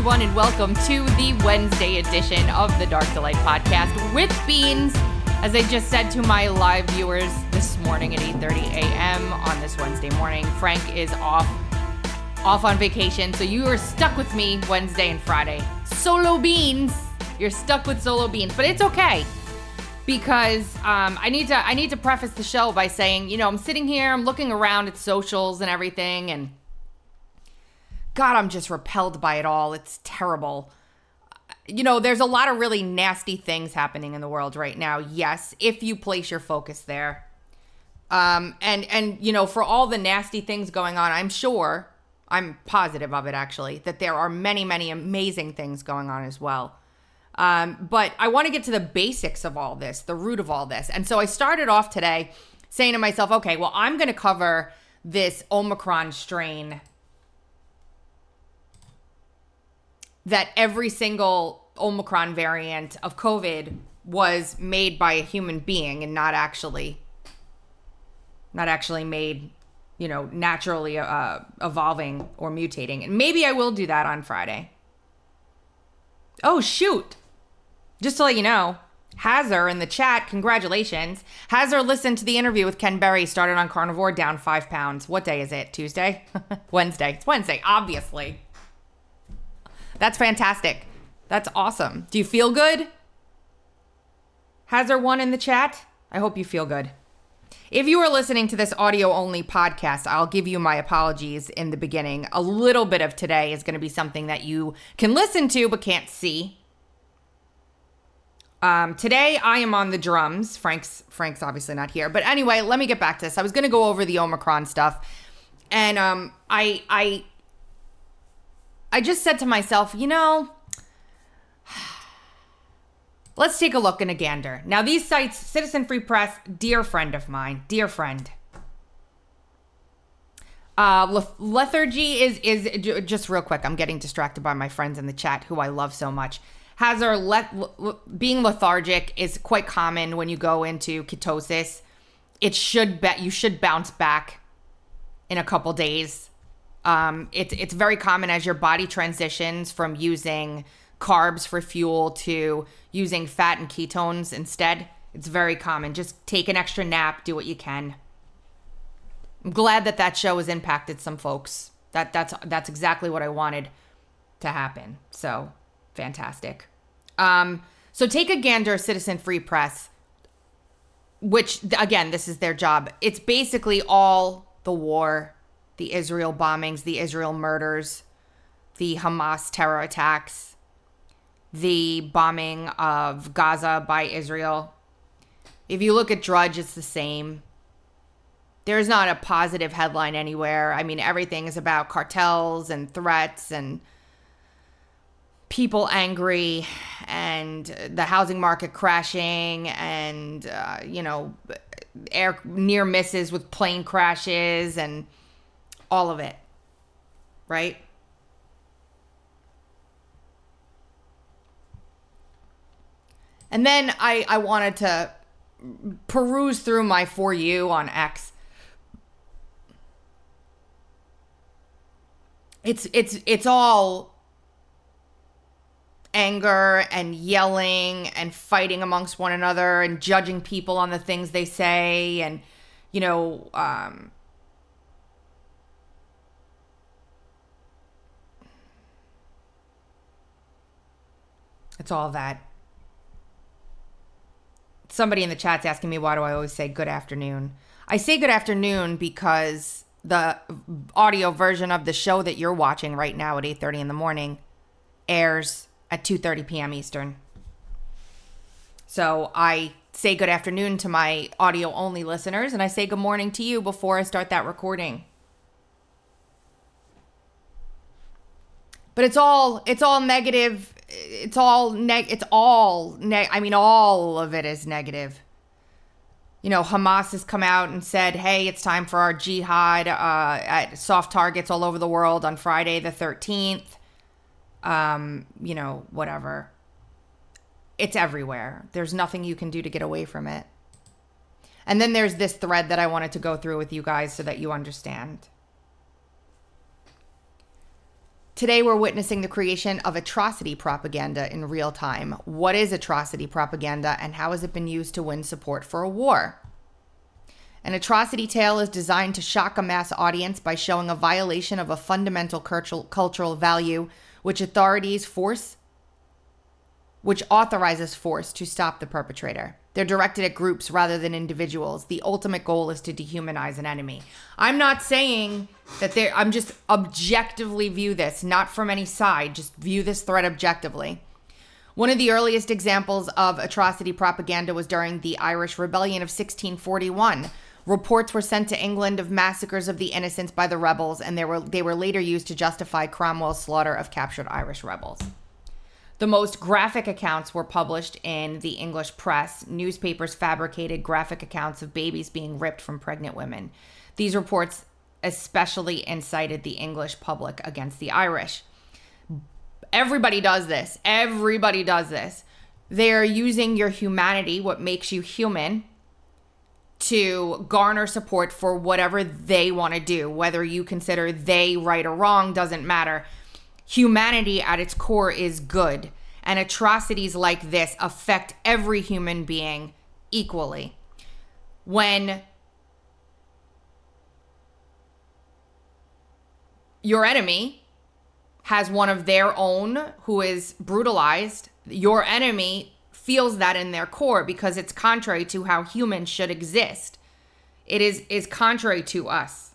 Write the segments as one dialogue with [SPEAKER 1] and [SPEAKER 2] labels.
[SPEAKER 1] everyone, and welcome to the Wednesday edition of the Dark To Light podcast with Beanz. As I just said to my live viewers this morning at 8:30 a.m. on this Wednesday morning, Frank is off off on vacation, so you are stuck with me Wednesday and Friday. Solo Beanz, you're stuck with Solo Beanz, but it's okay because um, I need to I need to preface the show by saying, you know, I'm sitting here, I'm looking around at socials and everything, and God, I'm just repelled by it all. It's terrible. You know, there's a lot of really nasty things happening in the world right now. Yes, if you place your focus there. Um, and and you know, for all the nasty things going on, I'm sure, I'm positive of it actually, that there are many, many amazing things going on as well. Um, but I want to get to the basics of all this, the root of all this. And so I started off today saying to myself, okay, well, I'm going to cover this Omicron strain that every single Omicron variant of COVID was made by a human being and not actually not actually made you know naturally uh, evolving or mutating and maybe i will do that on friday oh shoot just to let you know Hazard in the chat, congratulations. Hazard listened to the interview with Ken Berry, started on carnivore, down five pounds. What day is it? Tuesday? Wednesday. It's Wednesday, obviously. That's fantastic. That's awesome. Do you feel good? Hazard one in the chat? I hope you feel good. If you are listening to this audio only podcast, I'll give you my apologies in the beginning. A little bit of today is going to be something that you can listen to but can't see. Um, today I am on the drums. Frank's Frank's obviously not here, but anyway, let me get back to this. I was going to go over the Omicron stuff, and um, I I I just said to myself, you know, let's take a look in a gander. Now, these sites, Citizen Free Press, dear friend of mine, dear friend. Uh, lethargy is is just real quick. I'm getting distracted by my friends in the chat who I love so much. Has our le- being lethargic is quite common when you go into ketosis. It should bet you should bounce back in a couple days um, it's it's very common as your body transitions from using carbs for fuel to using fat and ketones instead. It's very common. Just take an extra nap, do what you can. I'm glad that that show has impacted some folks. That that's that's exactly what I wanted to happen. So fantastic. Um, so take a gander, Citizen Free Press, which again, this is their job. It's basically all the war the Israel bombings, the Israel murders, the Hamas terror attacks, the bombing of Gaza by Israel. If you look at Drudge, it's the same. There's not a positive headline anywhere. I mean, everything is about cartels and threats and people angry and the housing market crashing and, uh, you know, air near misses with plane crashes and all of it. Right? And then I, I wanted to peruse through my For You on X. It's it's it's all anger and yelling and fighting amongst one another and judging people on the things they say and you know um, It's all that. Somebody in the chat's asking me why do I always say good afternoon? I say good afternoon because the audio version of the show that you're watching right now at 8:30 in the morning airs at 2:30 p.m. Eastern. So I say good afternoon to my audio only listeners and I say good morning to you before I start that recording. But it's all it's all negative it's all neg it's all neg I mean all of it is negative. You know, Hamas has come out and said, "Hey, it's time for our jihad uh, at soft targets all over the world on Friday the 13th." Um, you know, whatever. It's everywhere. There's nothing you can do to get away from it. And then there's this thread that I wanted to go through with you guys so that you understand. Today, we're witnessing the creation of atrocity propaganda in real time. What is atrocity propaganda and how has it been used to win support for a war? An atrocity tale is designed to shock a mass audience by showing a violation of a fundamental cultural value which authorities force which authorizes force to stop the perpetrator. They're directed at groups rather than individuals. The ultimate goal is to dehumanize an enemy. I'm not saying that they I'm just objectively view this, not from any side, just view this threat objectively. One of the earliest examples of atrocity propaganda was during the Irish Rebellion of 1641. Reports were sent to England of massacres of the innocents by the rebels, and they were, they were later used to justify Cromwell's slaughter of captured Irish rebels. The most graphic accounts were published in the English press. Newspapers fabricated graphic accounts of babies being ripped from pregnant women. These reports especially incited the English public against the Irish. Everybody does this. Everybody does this. They're using your humanity, what makes you human, to garner support for whatever they want to do. Whether you consider they right or wrong doesn't matter humanity at its core is good, and atrocities like this affect every human being equally. When your enemy has one of their own who is brutalized, your enemy feels that in their core because it's contrary to how humans should exist. It is is contrary to us.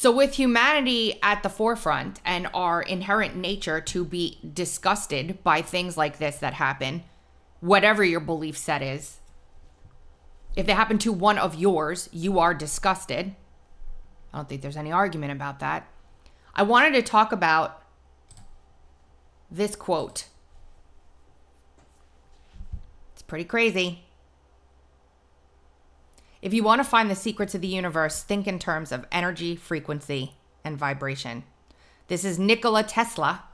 [SPEAKER 1] So, with humanity at the forefront and our inherent nature to be disgusted by things like this that happen, whatever your belief set is, if they happen to one of yours, you are disgusted. I don't think there's any argument about that. I wanted to talk about this quote. It's pretty crazy. If you want to find the secrets of the universe, think in terms of energy, frequency, and vibration. This is Nikola Tesla.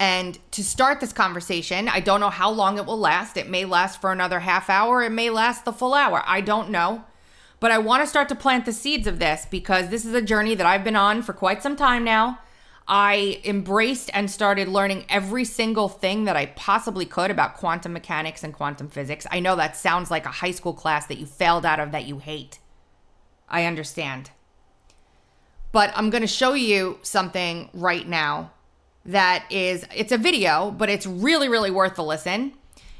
[SPEAKER 1] And to start this conversation, I don't know how long it will last. It may last for another half hour, it may last the full hour. I don't know. But I want to start to plant the seeds of this because this is a journey that I've been on for quite some time now. I embraced and started learning every single thing that I possibly could about quantum mechanics and quantum physics. I know that sounds like a high school class that you failed out of that you hate. I understand. But I'm going to show you something right now that is it's a video, but it's really really worth the listen.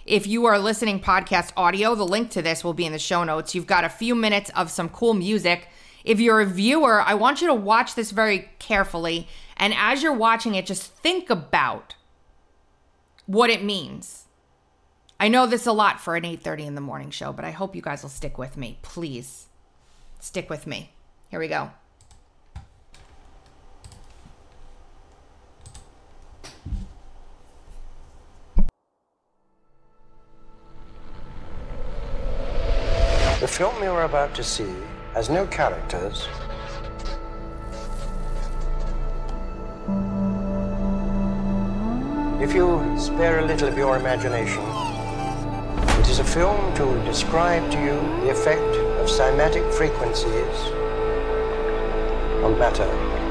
[SPEAKER 1] If you are listening podcast audio, the link to this will be in the show notes. You've got a few minutes of some cool music. If you're a viewer, I want you to watch this very carefully and as you're watching it, just think about what it means. I know this a lot for an 8:30 in the morning show, but I hope you guys will stick with me. Please. Stick with me. Here we go.
[SPEAKER 2] The film you're about to see has no characters If you spare a little of your imagination, it is a film to describe to you the effect of cymatic frequencies on matter.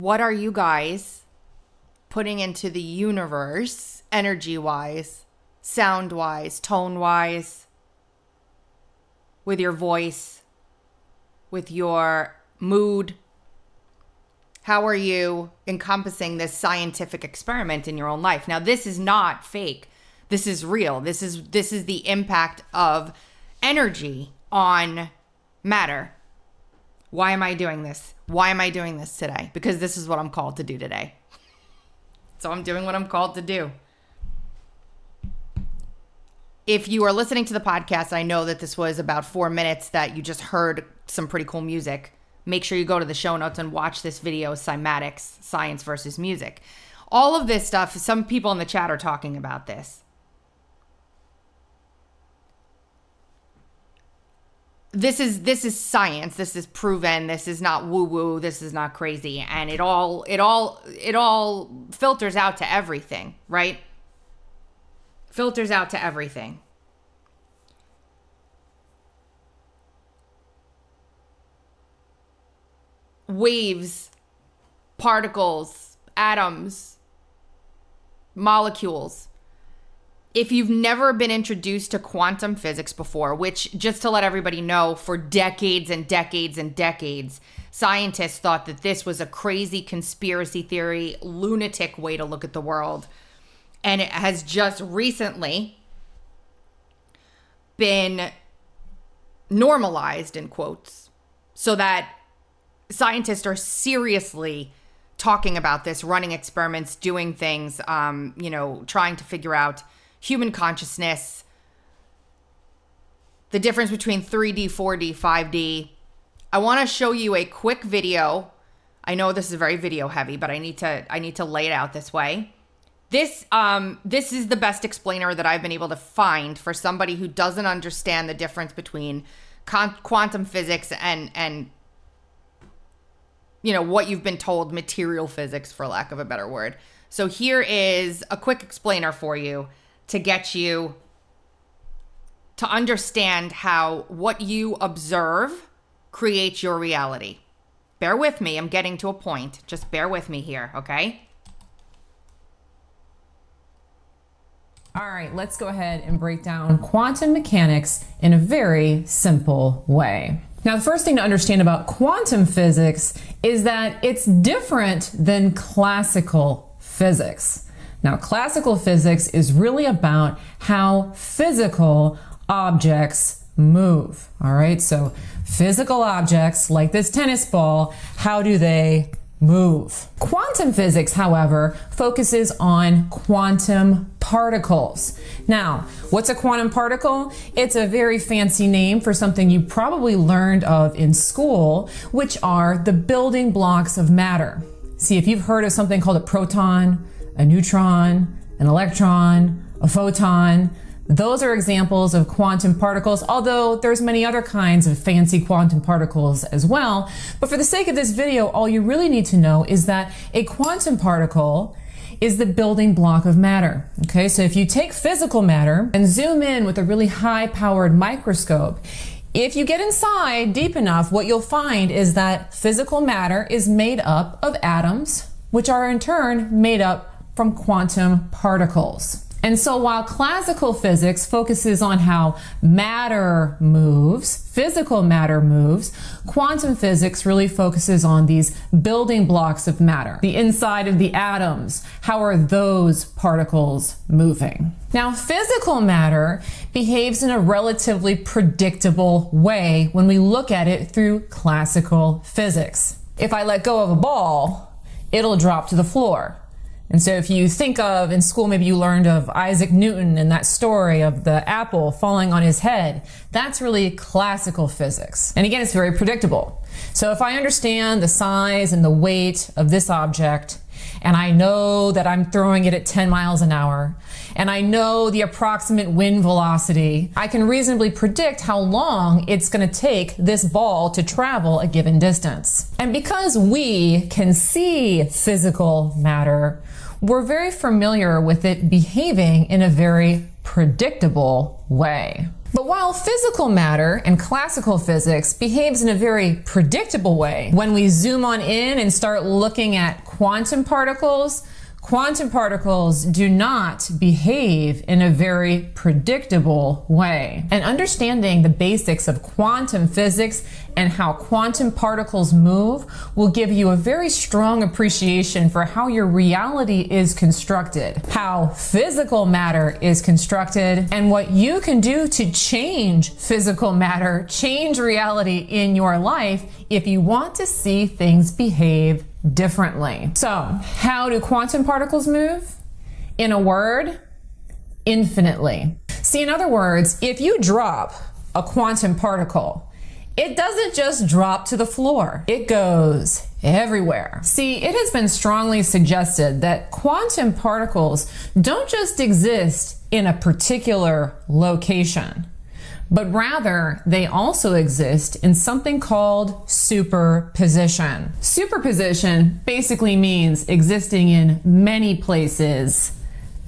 [SPEAKER 1] What are you guys putting into the universe energy wise, sound wise, tone wise, with your voice, with your mood? How are you encompassing this scientific experiment in your own life? Now, this is not fake. This is real. This is this is the impact of energy on matter. Why am I doing this? Why am I doing this today? Because this is what I'm called to do today. So I'm doing what I'm called to do. If you are listening to the podcast, I know that this was about four minutes that you just heard some pretty cool music. Make sure you go to the show notes and watch this video, Cymatics, Science versus Music. All of this stuff, some people in the chat are talking about this. This is this is science. This is proven. This is not woo woo this is not crazy. And it all it all it all filters out to everything right? Filters out to everything. Waves particles atoms molecules if you've never been introduced to quantum physics before, which just to let everybody know, for decades and decades and decades, scientists thought that this was a crazy conspiracy theory, lunatic way to look at the world. And it has just recently been normalized, in quotes, so that scientists are seriously talking about this, running experiments, doing things, um, you know, trying to figure out human consciousness, the difference between 3D, 4D, 5D. I want to show you a quick video. I know this is very video heavy, but I need to I need to lay it out this way. this um this is the best explainer that I've been able to find for somebody who doesn't understand the difference between con- quantum physics and and you know what you've been told material physics for lack of a better word. So here is a quick explainer for you to get you to understand how what you observe creates your reality. Bear with me, I'm getting to a point. Just bear with me here, okay?
[SPEAKER 3] All right, let's go ahead and break down quantum mechanics in a very simple way. Now, the first thing to understand about quantum physics is that it's different than classical physics. Now, classical physics is really about how physical objects move. All right, so physical objects like this tennis ball, how do they move? Quantum physics, however, focuses on quantum particles. Now, what's a quantum particle? It's a very fancy name for something you probably learned of in school, which are the building blocks of matter. See, if you've heard of something called a proton, a neutron, an electron, a photon, those are examples of quantum particles, although there's many other kinds of fancy quantum particles as well. But for the sake of this video, all you really need to know is that a quantum particle is the building block of matter. Okay, so if you take physical matter and zoom in with a really high powered microscope, if you get inside deep enough, what you'll find is that physical matter is made up of atoms, which are in turn made up from quantum particles. And so while classical physics focuses on how matter moves, physical matter moves, quantum physics really focuses on these building blocks of matter, the inside of the atoms. How are those particles moving? Now, physical matter behaves in a relatively predictable way when we look at it through classical physics. If I let go of a ball, it'll drop to the floor. And so if you think of in school, maybe you learned of Isaac Newton and that story of the apple falling on his head. That's really classical physics. And again, it's very predictable. So if I understand the size and the weight of this object, and I know that I'm throwing it at 10 miles an hour, and I know the approximate wind velocity, I can reasonably predict how long it's going to take this ball to travel a given distance. And because we can see physical matter, we're very familiar with it behaving in a very predictable way. But while physical matter and classical physics behaves in a very predictable way, when we zoom on in and start looking at quantum particles, quantum particles do not behave in a very predictable way. And understanding the basics of quantum physics and how quantum particles move will give you a very strong appreciation for how your reality is constructed, how physical matter is constructed, and what you can do to change physical matter, change reality in your life if you want to see things behave differently. So, how do quantum particles move? In a word, infinitely. See, in other words, if you drop a quantum particle, it doesn't just drop to the floor, it goes everywhere. See, it has been strongly suggested that quantum particles don't just exist in a particular location but rather they also exist in something called superposition. Superposition basically means existing in many places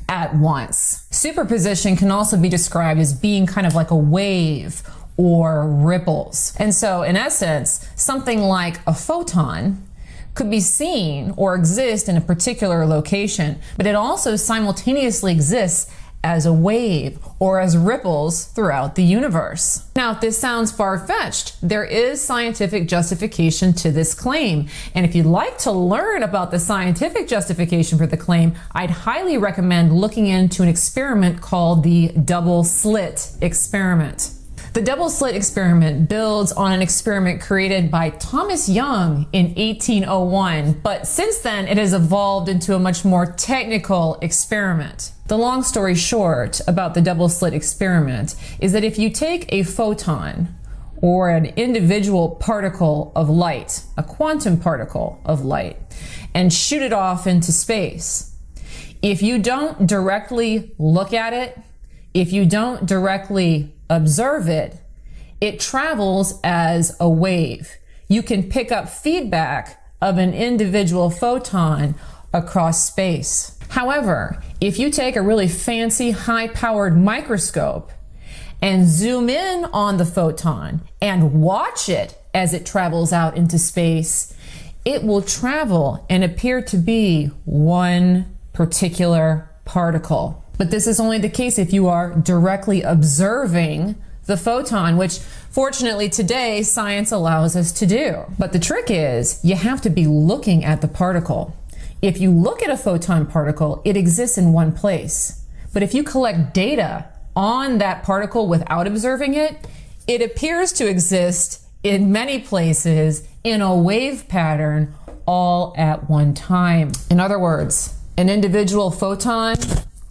[SPEAKER 3] at once. Superposition can also be described as being kind of like a wave or ripples. And so, in essence, something like a photon could be seen or exist in a particular location, but it also simultaneously exists as a wave or as ripples throughout the universe. Now, if this sounds far fetched, there is scientific justification to this claim. And if you'd like to learn about the scientific justification for the claim, I'd highly recommend looking into an experiment called the double slit experiment. The double slit experiment builds on an experiment created by Thomas Young in 1801, but since then it has evolved into a much more technical experiment. The long story short about the double slit experiment is that if you take a photon, or an individual particle of light, a quantum particle of light, and shoot it off into space, If you don't directly look at it, if you don't directly observe it, it travels as a wave. You can pick up feedback of an individual photon across space. However, if you take a really fancy high powered microscope and zoom in on the photon and watch it as it travels out into space, it will travel and appear to be one particular particle. But this is only the case if you are directly observing the photon, which fortunately today science allows us to do. But the trick is you have to be looking at the particle. If you look at a photon particle, it exists in one place. But if you collect data on that particle without observing it, it appears to exist in many places in a wave pattern all at one time. In other words, an individual photon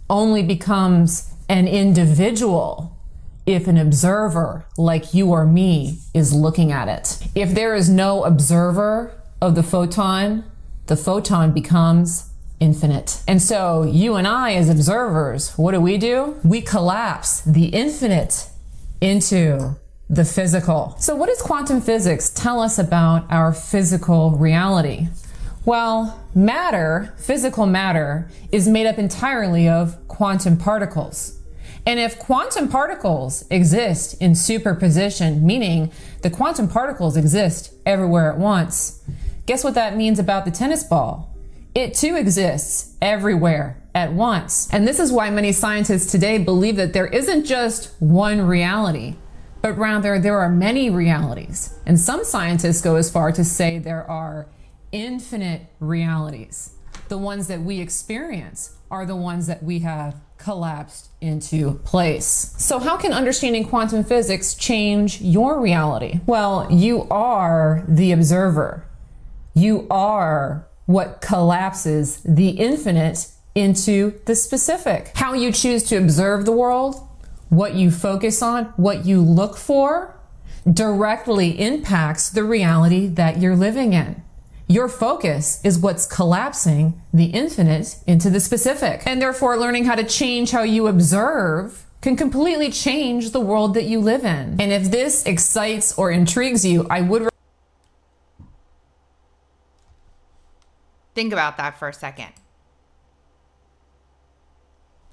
[SPEAKER 3] only becomes an individual if an observer like you or me is looking at it. If there is no observer of the photon, the photon becomes infinite. And so you and I as observers, what do we do? We collapse the infinite into the physical. So what does quantum physics tell us about our physical reality? Well, matter, physical matter, is made up entirely of quantum particles. And if quantum particles exist in superposition, meaning the quantum particles exist everywhere at once, Guess what that means about the tennis ball? It too exists everywhere at once. And this is why many scientists today believe that there isn't just one reality, but rather there are many realities. And some scientists go as far to say there are infinite realities. The ones that we experience are the ones that we have collapsed into place. So, how can understanding quantum physics change your reality? Well, you are the observer. You are what collapses the infinite into the specific. How you choose to observe the world, what you focus on, what you look for, directly impacts the reality that you're living in. Your focus is what's collapsing the infinite into the specific. And therefore, learning how to change how you observe can completely change the world that you live in. And if this excites or intrigues you, I would
[SPEAKER 1] Think about that for a second.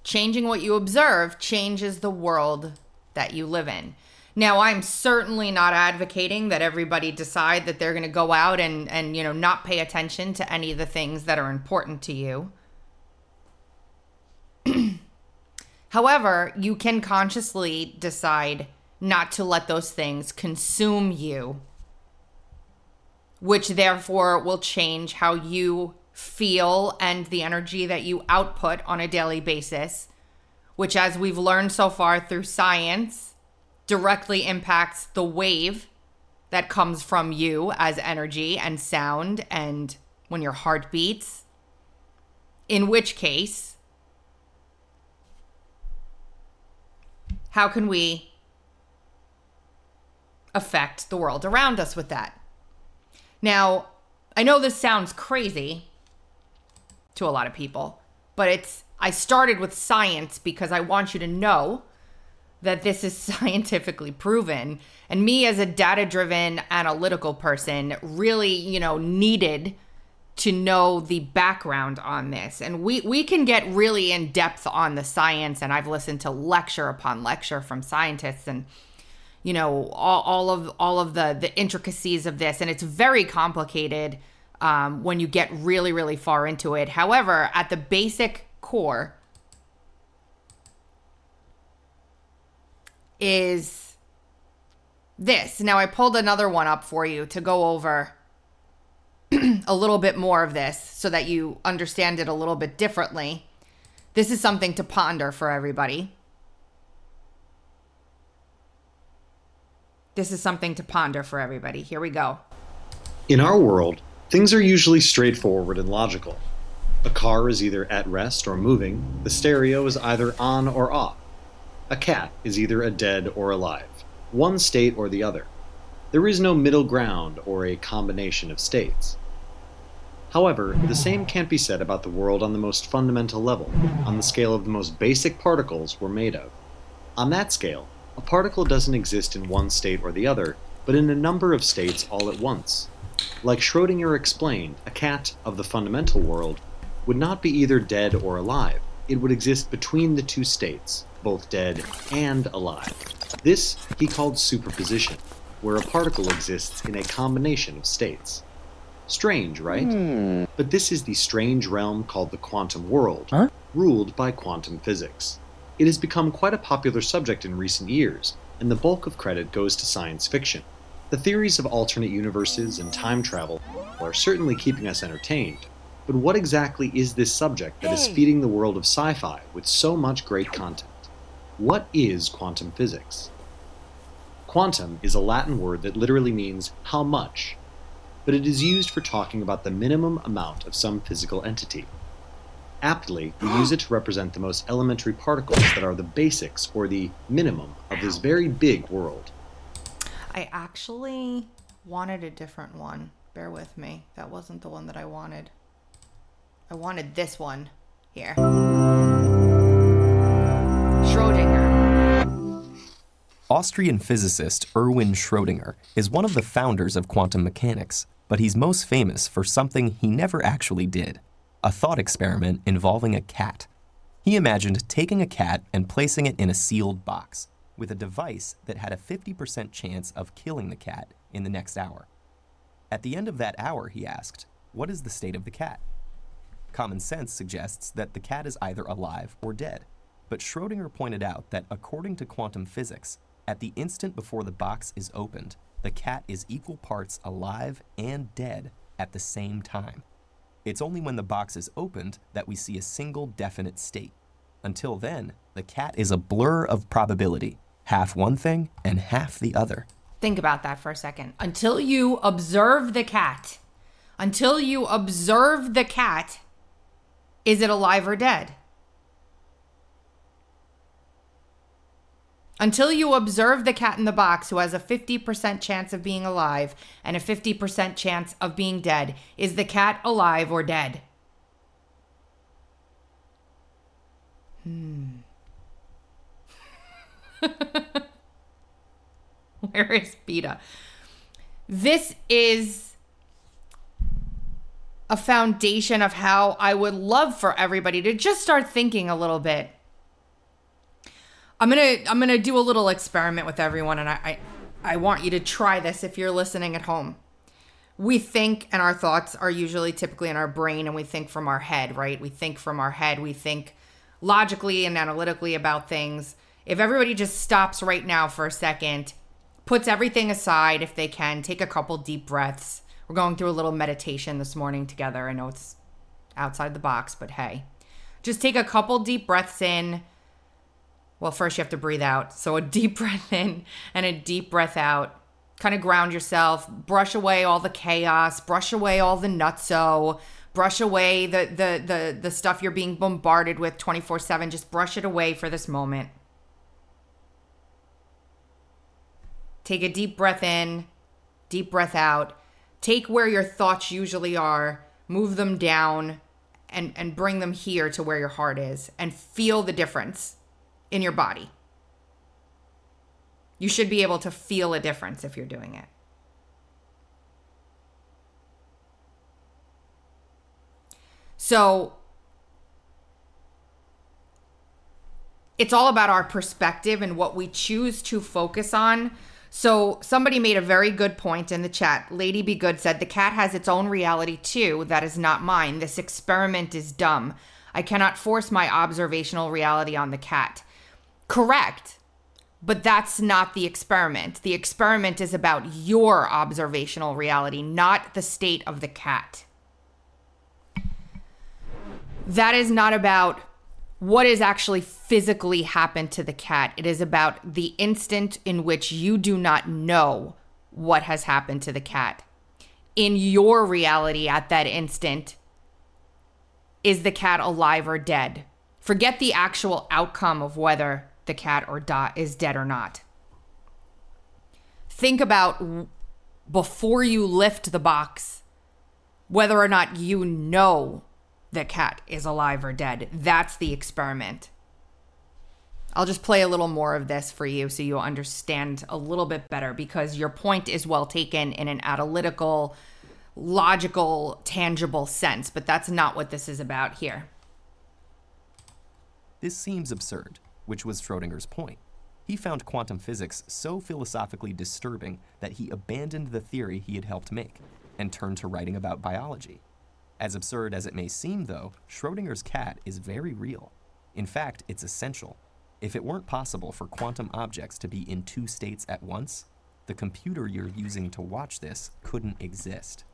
[SPEAKER 1] Changing what you observe changes the world that you live in. Now, I'm certainly not advocating that everybody decide that they're going to go out and and you know not pay attention to any of the things that are important to you. However, you can consciously decide not to let those things consume you which therefore will change how you feel and the energy that you output on a daily basis, which, as we've learned so far through science, directly impacts the wave that comes from you as energy and sound and when your heart beats. In which case, how can we affect the world around us with that? Now, I know this sounds crazy to a lot of people, but it's I started with science because I want you to know that this is scientifically proven. And me as a data-driven analytical person really, you know, needed to know the background on this. And we we can get really in depth on the science and I've listened to lecture upon lecture from scientists and you know all, all of all of the the intricacies of this and it's very complicated um, when you get really really far into it however at the basic core is this now i pulled another one up for you to go over a little bit more of this so that you understand it a little bit differently this is something to ponder for everybody This is something to ponder for everybody. Here we go.
[SPEAKER 4] In our world, things are usually straightforward and logical. A car is either at rest or moving, the stereo is either on or off. A cat is either a dead or alive, one state or the other. There is no middle ground or a combination of states. However, the same can't be said about the world on the most fundamental level, on the scale of the most basic particles we're made of. On that scale, a particle doesn't exist in one state or the other, but in a number of states all at once. Like Schrödinger explained, a cat of the fundamental world would not be either dead or alive. It would exist between the two states, both dead and alive. This he called superposition, where a particle exists in a combination of states. Strange, right? Hmm. But this is the strange realm called the quantum world,
[SPEAKER 5] Huh?
[SPEAKER 4] ruled by quantum physics. It has become quite a popular subject in recent years, and the bulk of credit goes to science fiction. The theories of alternate universes and time travel are certainly keeping us entertained, but what exactly is this subject that is feeding the world of sci fi with so much great content? What is quantum physics? Quantum is a Latin word that literally means how much, but it is used for talking about the minimum amount of some physical entity. Aptly, we use it to represent the most elementary particles that are the basics or the minimum of this very big world.
[SPEAKER 1] I actually wanted a different one. Bear with me. That wasn't the one that I wanted. I wanted this one here. Schrodinger.
[SPEAKER 5] Austrian physicist Erwin Schrödinger is one of the founders of quantum mechanics, but he's most famous for something he never actually did a thought experiment involving a cat. He imagined taking a cat and placing it in a sealed box with a device that had a 50% chance of killing the cat in the next hour. At the end of that hour, he asked, What is the state of the cat? Common sense suggests that the cat is either alive or dead. But Schrödinger pointed out that according to quantum physics, at the instant before the box is opened, the cat is equal parts alive and dead at the same time. It's only when the box is opened that we see a single definite state. Until then, the cat is a blur of probability, half one thing and half the other.
[SPEAKER 1] Think about that for a second. Until you observe the cat, until you observe the cat, is it alive or dead? Until you observe the cat in the box who has a 50% chance of being alive and a 50% chance of being dead, is the cat alive or dead? Hmm. Where is Beta? This is a foundation of how I would love for everybody to just start thinking a little bit. I'm gonna I'm gonna do a little experiment with everyone, and I, I I want you to try this if you're listening at home. We think, and our thoughts are usually typically in our brain, and we think from our head, right? We think from our head. We think logically and analytically about things. If everybody just stops right now for a second, puts everything aside if they can, take a couple deep breaths. We're going through a little meditation this morning together. I know it's outside the box, but hey, just take a couple deep breaths in. Well, first you have to breathe out. So a deep breath in and a deep breath out. Kind of ground yourself, brush away all the chaos, brush away all the nutso, brush away the the the the stuff you're being bombarded with 24/7. Just brush it away for this moment. Take a deep breath in, deep breath out. Take where your thoughts usually are, move them down and and bring them here to where your heart is and feel the difference in your body. You should be able to feel a difference if you're doing it. So it's all about our perspective and what we choose to focus on. So somebody made a very good point in the chat. Lady Be Good said the cat has its own reality too. That is not mine. This experiment is dumb. I cannot force my observational reality on the cat. Correct. But that's not the experiment. The experiment is about your observational reality, not the state of the cat. That is not about what has actually physically happened to the cat. It is about the instant in which you do not know what has happened to the cat. In your reality at that instant, is the cat alive or dead? Forget the actual outcome of whether the cat or dot is dead or not. Think about before you lift the box whether or not you know the cat is alive or dead. That's the experiment. I'll just play a little more of this for you so you'll understand a little bit better because your point is well taken in an analytical, logical, tangible sense, but that's not what this is about here.
[SPEAKER 5] This seems absurd, which was Schrodinger's point. He found quantum physics so philosophically disturbing that he abandoned the theory he had helped make and turned to writing about biology. As absurd as it may seem, though, Schrodinger's cat is very real. In fact, it's essential. If it weren't possible for quantum objects to be in two states at once, the computer you're using to watch this couldn't exist.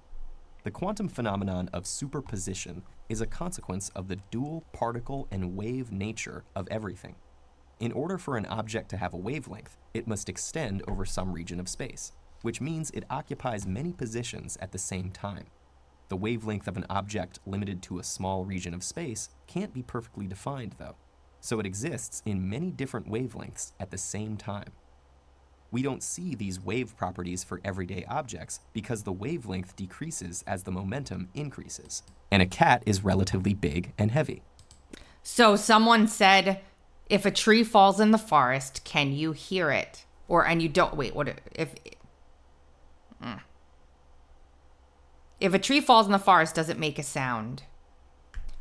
[SPEAKER 5] The quantum phenomenon of superposition is a consequence of the dual particle and wave nature of everything. In order for an object to have a wavelength, it must extend over some region of space, which means it occupies many positions at the same time. The wavelength of an object limited to a small region of space can't be perfectly defined, though, so it exists in many different wavelengths at the same time. We don't see these wave properties for everyday objects because the wavelength decreases as the momentum increases, and a cat is relatively big and heavy.
[SPEAKER 1] So someone said, if a tree falls in the forest, can you hear it? Or and you don't wait. What if? Mm. If a tree falls in the forest, does it make a sound?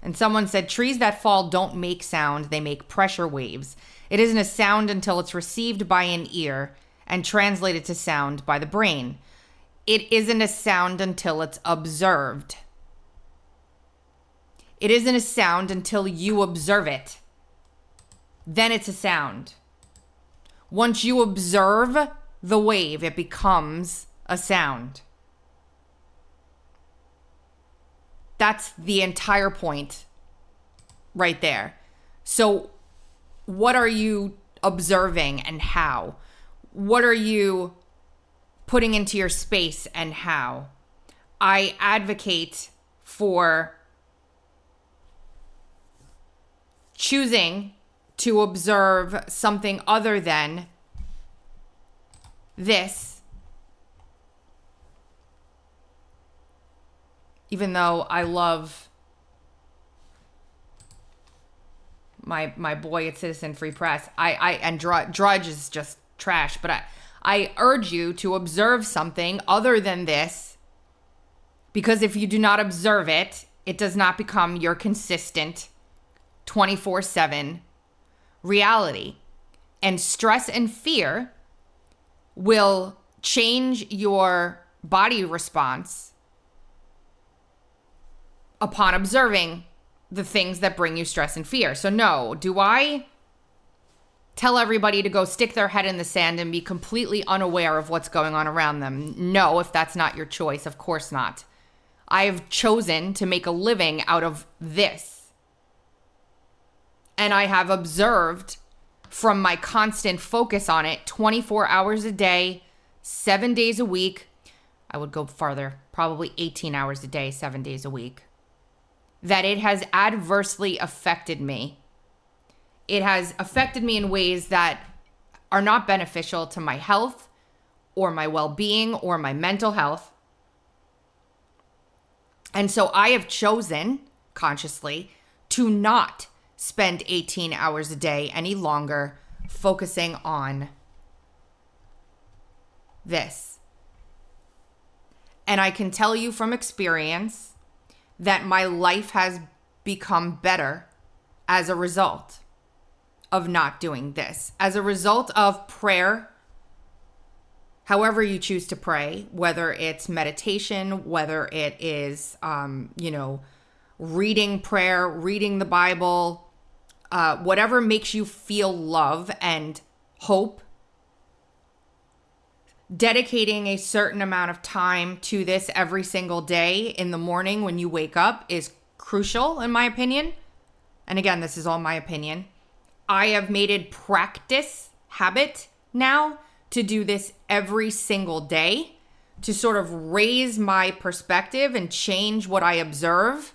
[SPEAKER 1] And someone said trees that fall don't make sound; they make pressure waves. It isn't a sound until it's received by an ear and translated to sound by the brain. It isn't a sound until it's observed. It isn't a sound until you observe it. Then it's a sound. Once you observe the wave, it becomes a sound. That's the entire point right there. So, what are you observing and how? What are you putting into your space and how? I advocate for choosing to observe something other than this. Even though I love my my boy at Citizen Free Press, I I and Drudge is just trash, but I I urge you to observe something other than this because if you do not observe it, it does not become your consistent 24/7 reality. And stress and fear will change your body response upon observing the things that bring you stress and fear. So, no, do I tell everybody to go stick their head in the sand and be completely unaware of what's going on around them? No, if that's not your choice, of course not. I have chosen to make a living out of this and I have observed from my constant focus on it 24 hours a day, seven days a week. I would go farther, probably 18 hours a day, seven days a week. That it has adversely affected me. It has affected me in ways that are not beneficial to my health or my well being or my mental health. And so I have chosen consciously to not spend 18 hours a day any longer focusing on this. And I can tell you from experience that my life has become better as a result of not doing this, as a result of prayer. However, you choose to pray, whether it's meditation, whether it is, um, you know, reading prayer, reading the Bible, uh, whatever makes you feel love and hope, dedicating a certain amount of time to this every single day in the morning when you wake up is crucial, in my opinion. And again, this is all my opinion. I have made it practice habit now to do this every single day to sort of raise my perspective and change what I observe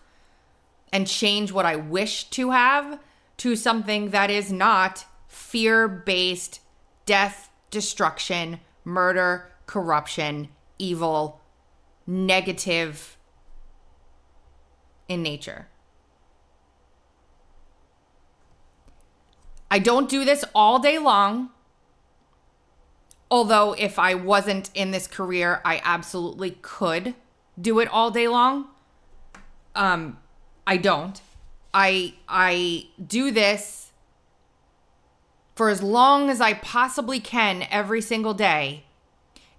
[SPEAKER 1] and change what I wish to have to something that is not fear based death, destruction, murder, corruption, evil, negative in nature. I don't do this all day long. Although, if I wasn't in this career, I absolutely could do it all day long. Um, I don't. I I do this for as long as I possibly can every single day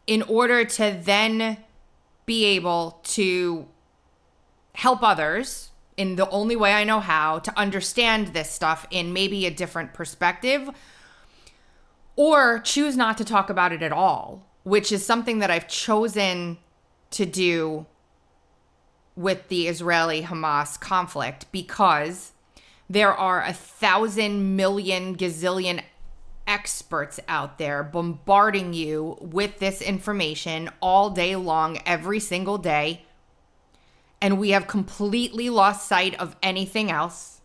[SPEAKER 1] in order to then be able to help others in the only way I know how to understand this stuff in maybe a different perspective or choose not to talk about it at all, which is something that I've chosen to do with the Israeli Hamas conflict because there are a thousand million gazillion experts out there bombarding you with this information all day long, every single day. And we have completely lost sight of anything else.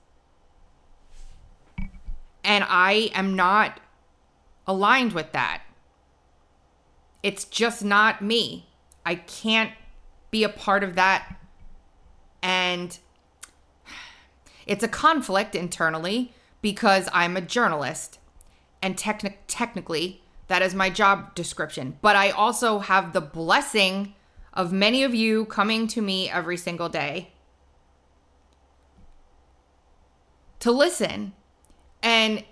[SPEAKER 1] And I am not aligned with that. It's just not me. I can't be a part of that. And it's a conflict internally because I'm a journalist and techni- technically that is my job description. But I also have the blessing of many of you coming to me every single day to listen. And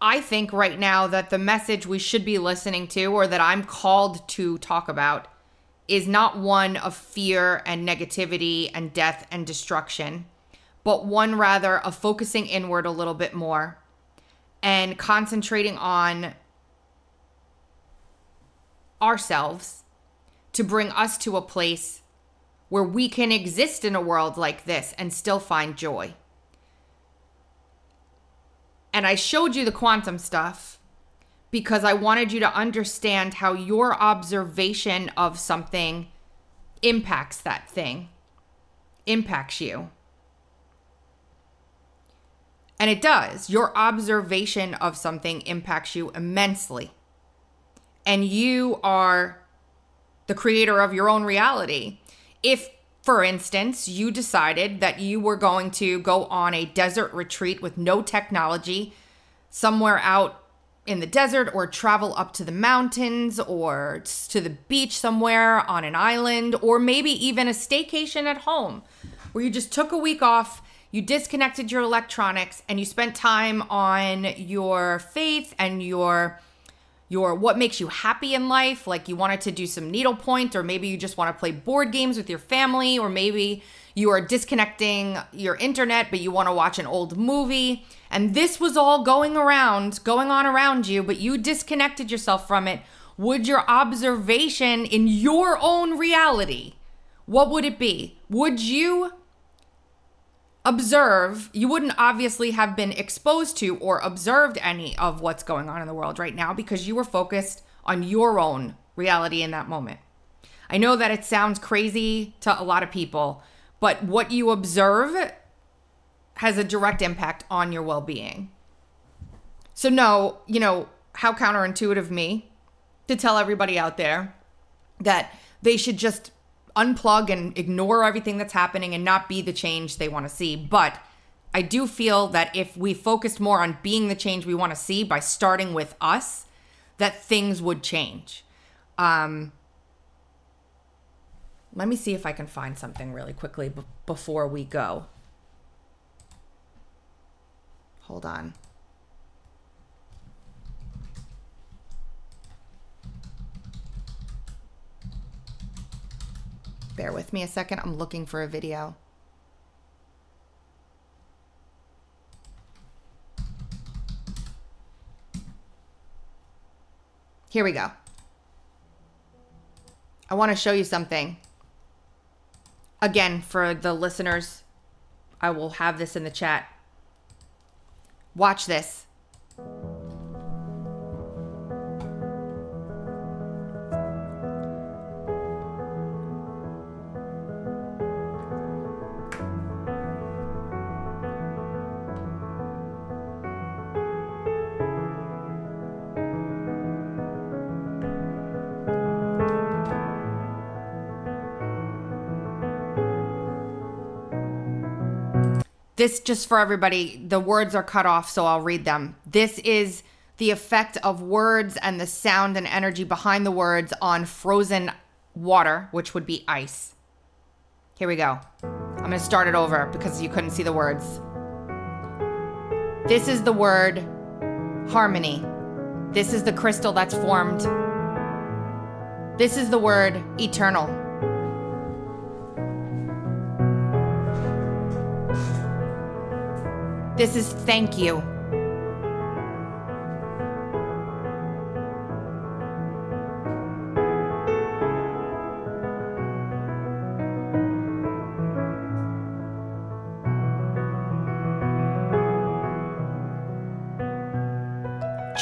[SPEAKER 1] I think right now that the message we should be listening to, or that I'm called to talk about, is not one of fear and negativity and death and destruction, but one rather of focusing inward a little bit more and concentrating on ourselves to bring us to a place where we can exist in a world like this and still find joy. And I showed you the quantum stuff because I wanted you to understand how your observation of something impacts that thing, impacts you. And it does. Your observation of something impacts you immensely. And you are the creator of your own reality. If, for instance, you decided that you were going to go on a desert retreat with no technology somewhere out in the desert or travel up to the mountains or to the beach somewhere on an island or maybe even a staycation at home where you just took a week off you disconnected your electronics and you spent time on your faith and your your what makes you happy in life like you wanted to do some needlepoint or maybe you just want to play board games with your family or maybe you are disconnecting your internet but you want to watch an old movie. And this was all going around going on around you but you disconnected yourself from it. Would your observation in your own reality what would it be? Would you observe, you wouldn't obviously have been exposed to or observed any of what's going on in the world right now because you were focused on your own reality in that moment. I know that it sounds crazy to a lot of people, but what you observe has a direct impact on your well being. So, no, you know, how counterintuitive me to tell everybody out there that they should just unplug and ignore everything that's happening and not be the change they want to see. But I do feel that if we focused more on being the change we want to see by starting with us, that things would change. Um, let me see if I can find something really quickly b- before we go. Hold on. Bear with me a second. I'm looking for a video. Here we go. I want to show you something. Again, for the listeners, I will have this in the chat. Watch this. This just for everybody, the words are cut off, so I'll read them. This is the effect of words and the sound and energy behind the words on frozen water, which would be ice. Here we go. I'm going to start it over because you couldn't see the words. This is the word harmony. This is the crystal that's formed. This is the word eternal. This is thank you.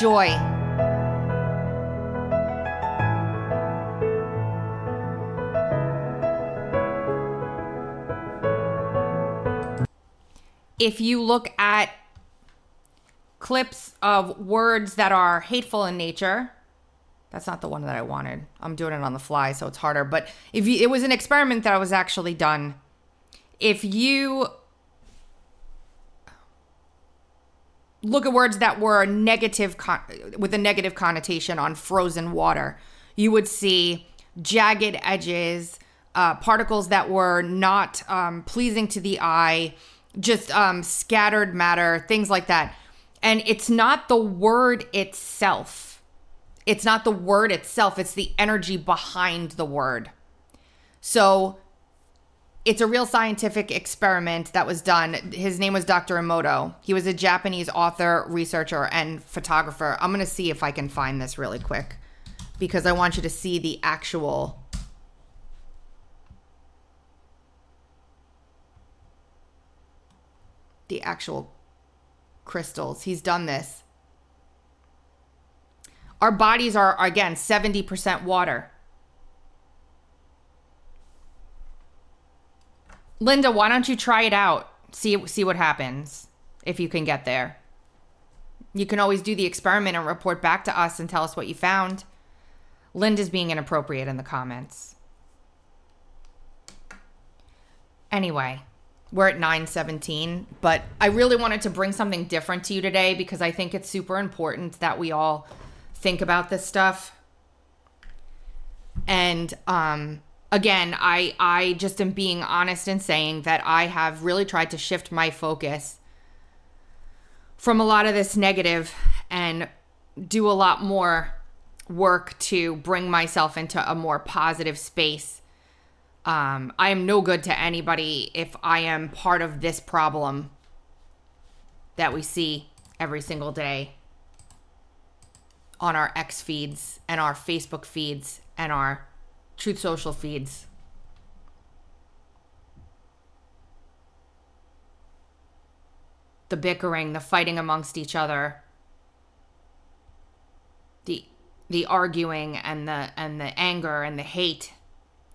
[SPEAKER 1] Joy. If you look at clips of words that are hateful in nature, that's not the one that I wanted. I'm doing it on the fly, so it's harder. But if you, it was an experiment that I was actually done, if you look at words that were negative con- with a negative connotation on frozen water, you would see jagged edges, uh, particles that were not um, pleasing to the eye, just um, scattered matter, things like that. And it's not the word itself. It's not the word itself, it's the energy behind the word. So it's a real scientific experiment that was done. His name was Dr. Emoto. He was a Japanese author, researcher, and photographer. I'm going to see if I can find this really quick because I want you to see the actual. The actual crystals. He's done this. Our bodies are, again, 70% water. Linda, why don't you try it out? See see what happens if you can get there. You can always do the experiment and report back to us and tell us what you found. Linda's being inappropriate in the comments. Anyway, we're at 917, but I really wanted to bring something different to you today because I think it's super important that we all think about this stuff. And um again, I I just am being honest and saying that I have really tried to shift my focus from a lot of this negative and do a lot more work to bring myself into a more positive space. Um, I am no good to anybody if I am part of this problem that we see every single day on our X feeds and our Facebook feeds and our Truth Social feeds. The bickering, the fighting amongst each other, the the arguing and the and the anger and the hate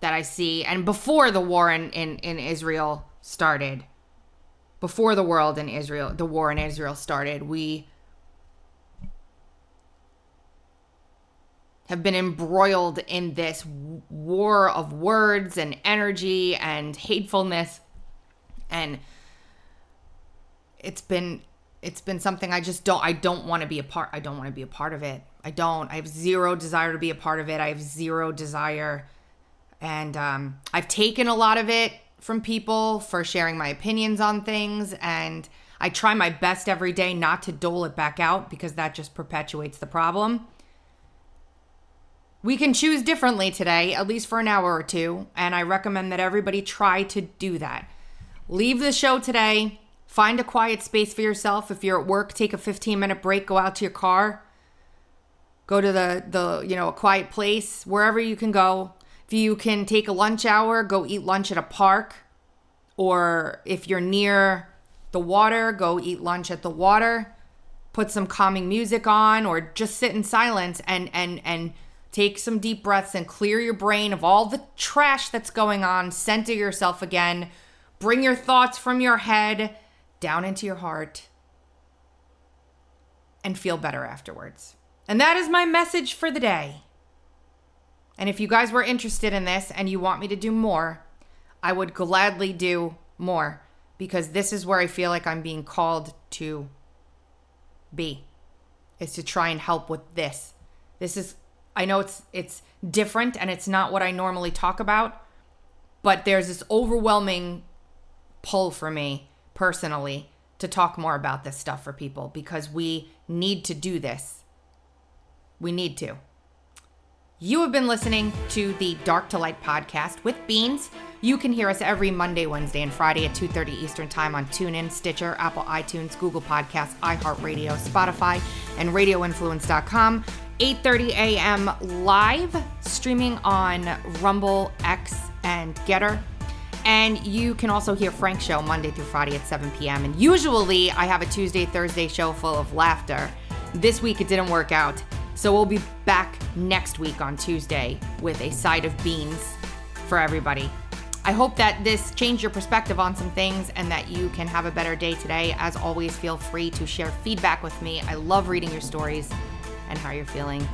[SPEAKER 1] that I see and before the war in, in, in Israel started, before the world in Israel, the war in Israel started, we have been embroiled in this war of words and energy and hatefulness and it's been it's been something I just don't I don't want to be a part I don't want to be a part of it. I don't. I have zero desire to be a part of it. I have zero desire and um, I've taken a lot of it from people for sharing my opinions on things and I try my best every day not to dole it back out because that just perpetuates the problem. We can choose differently today, at least for an hour or two, and I recommend that everybody try to do that. Leave the show today, find a quiet space for yourself. If you're at work, take a 15 minute break, go out to your car, go to the, the you know, a quiet place, wherever you can go. If you can take a lunch hour, go eat lunch at a park, or if you're near the water, go eat lunch at the water. Put some calming music on, or just sit in silence and and and Take some deep breaths and clear your brain of all the trash that's going on. Center yourself again. Bring your thoughts from your head down into your heart and feel better afterwards. And that is my message for the day. And if you guys were interested in this and you want me to do more, I would gladly do more. because this is where I feel like I'm being called to be is to try and help with this. This is I know it's it's different and it's not what I normally talk about, but there's this overwhelming pull for me personally to talk more about this stuff for people because we need to do this. We need to. You have been listening to the Dark to Light podcast with Beanz. You can hear us every Monday, Wednesday, and Friday at 2:30 Eastern Time on TuneIn, Stitcher, Apple iTunes, Google Podcasts, iHeartRadio, Spotify, and RadioInfluence.com. 8:30 a.m. live streaming on Rumble, X, and Gettr. And you can also hear Frank's show Monday through Friday at 7 p.m. And usually I have a Tuesday, Thursday show full of laughter. This week it didn't work out. So we'll be back next week on Tuesday with a side of beans for everybody. I hope that this changed your perspective on some things and that you can have a better day today. As always, feel free to share feedback with me. I love reading your stories and how you're feeling.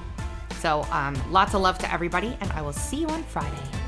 [SPEAKER 1] So, um, lots of love to everybody, and I will see you on Friday.